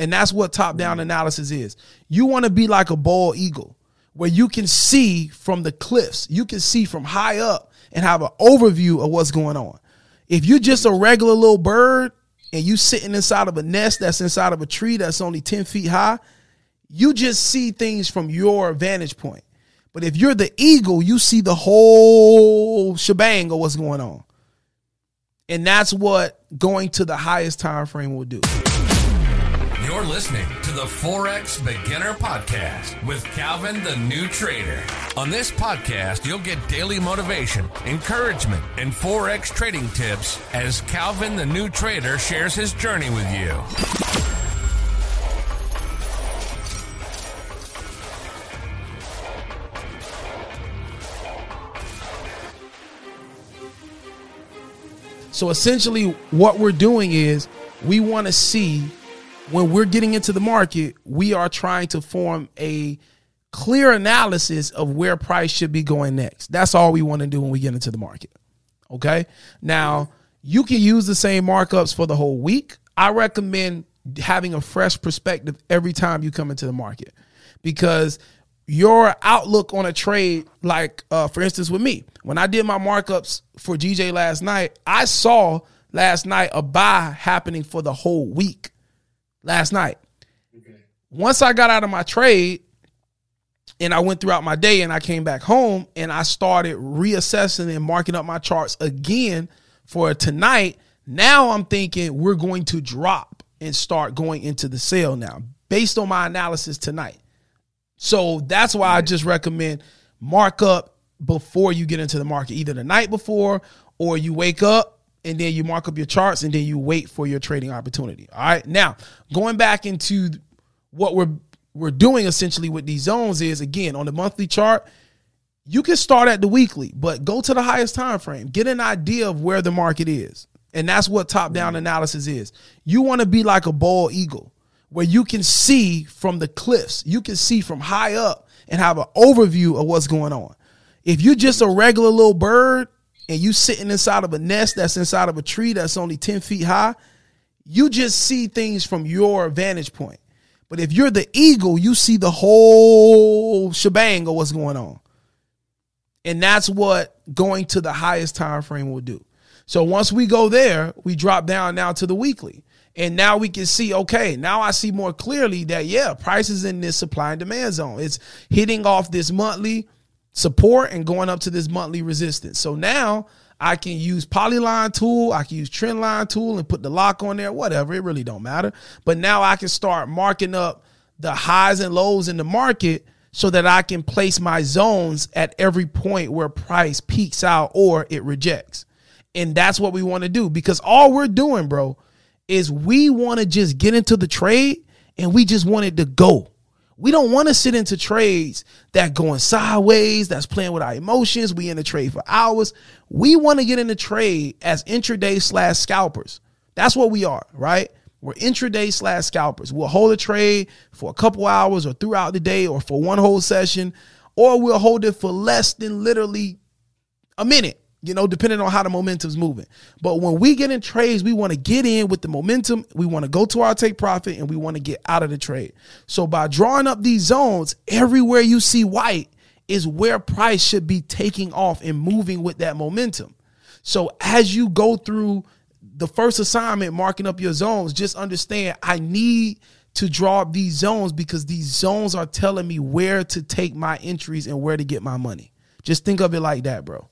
And that's what top down mm-hmm. analysis is. You want to be like a bald eagle where you can see from the cliffs, you can see from high up and have an overview of what's going on. If you're just a regular little bird and you sitting inside of a nest that's inside of a tree that's only 10 feet high, you just see things from your vantage point. But if you're the eagle, you see the whole shebang of what's going on. And that's what going to the highest time frame will do. You're listening to the Forex Beginner Podcast with Calvin the New Trader. On this podcast, you'll get daily motivation, encouragement, and Forex trading tips as Calvin the New Trader shares his journey with you. So essentially, what we're doing is we want to see when we're getting into the market, we are trying to form a clear analysis of where price should be going next. That's all we want to do when we get into the market. Okay. Now, you can use the same markups for the whole week. I recommend having a fresh perspective every time you come into the market because your outlook on a trade, like uh, for instance with me, when I did my markups for GJ last night, I saw last night a buy happening for the whole week last night. Okay. Once I got out of my trade and I went throughout my day and I came back home and I started reassessing and marking up my charts again for tonight, now I'm thinking we're going to drop and start going into the sale now based on my analysis tonight. So that's why I just recommend mark up before you get into the market, either the night before or you wake up and then you mark up your charts and then you wait for your trading opportunity. All right. Now, going back into what we're we're doing essentially with these zones is again on the monthly chart, you can start at the weekly, but go to the highest time frame. Get an idea of where the market is. And that's what top-down mm-hmm. analysis is. You want to be like a bald eagle where you can see from the cliffs, you can see from high up and have an overview of what's going on. If you're just a regular little bird and you sitting inside of a nest that's inside of a tree that's only 10 feet high, you just see things from your vantage point. But if you're the eagle, you see the whole shebang of what's going on. And that's what going to the highest time frame will do. So once we go there, we drop down now to the weekly. And now we can see, okay, now I see more clearly that, yeah, prices in this supply and demand zone. It's hitting off this monthly support and going up to this monthly resistance. So now I can use polyline tool, I can use trend line tool and put the lock on there, whatever. It really don't matter. But now I can start marking up the highs and lows in the market so that I can place my zones at every point where price peaks out or it rejects. And that's what we want to do because all we're doing, bro, is we want to just get into the trade and we just want it to go. We don't want to sit into trades that going sideways, that's playing with our emotions. We in the trade for hours. We want to get in the trade as intraday slash scalpers. That's what we are, right? We're intraday slash scalpers. We'll hold a trade for a couple hours or throughout the day or for one whole session, or we'll hold it for less than literally a minute you know, depending on how the momentum's moving. But when we get in trades, we want to get in with the momentum. We want to go to our take profit and we want to get out of the trade. So by drawing up these zones, everywhere you see white is where price should be taking off and moving with that momentum. So as you go through the first assignment, marking up your zones, just understand I need to draw up these zones because these zones are telling me where to take my entries and where to get my money. Just think of it like that, bro.